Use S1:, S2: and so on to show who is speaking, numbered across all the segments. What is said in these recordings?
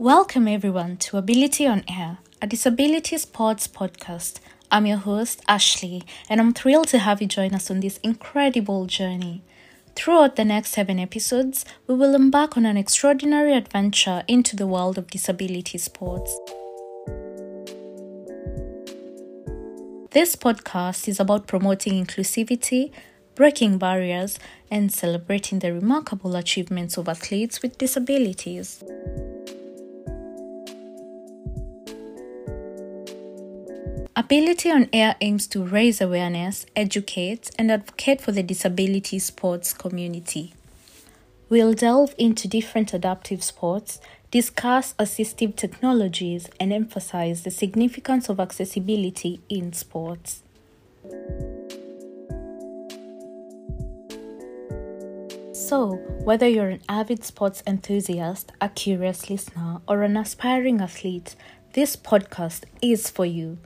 S1: Welcome, everyone, to Ability on Air, a disability sports podcast. I'm your host, Ashley, and I'm thrilled to have you join us on this incredible journey. Throughout the next seven episodes, we will embark on an extraordinary adventure into the world of disability sports. This podcast is about promoting inclusivity, breaking barriers, and celebrating the remarkable achievements of athletes with disabilities. Ability on Air aims to raise awareness, educate, and advocate for the disability sports community. We'll delve into different adaptive sports, discuss assistive technologies, and emphasize the significance of accessibility in sports. So, whether you're an avid sports enthusiast, a curious listener, or an aspiring athlete, this podcast is for you.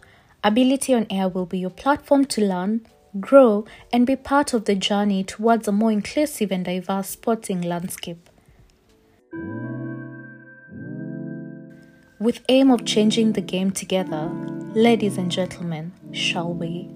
S1: Ability on Air will be your platform to learn, grow, and be part of the journey towards a more inclusive and diverse sporting landscape. With aim of changing the game together, ladies and gentlemen, shall we?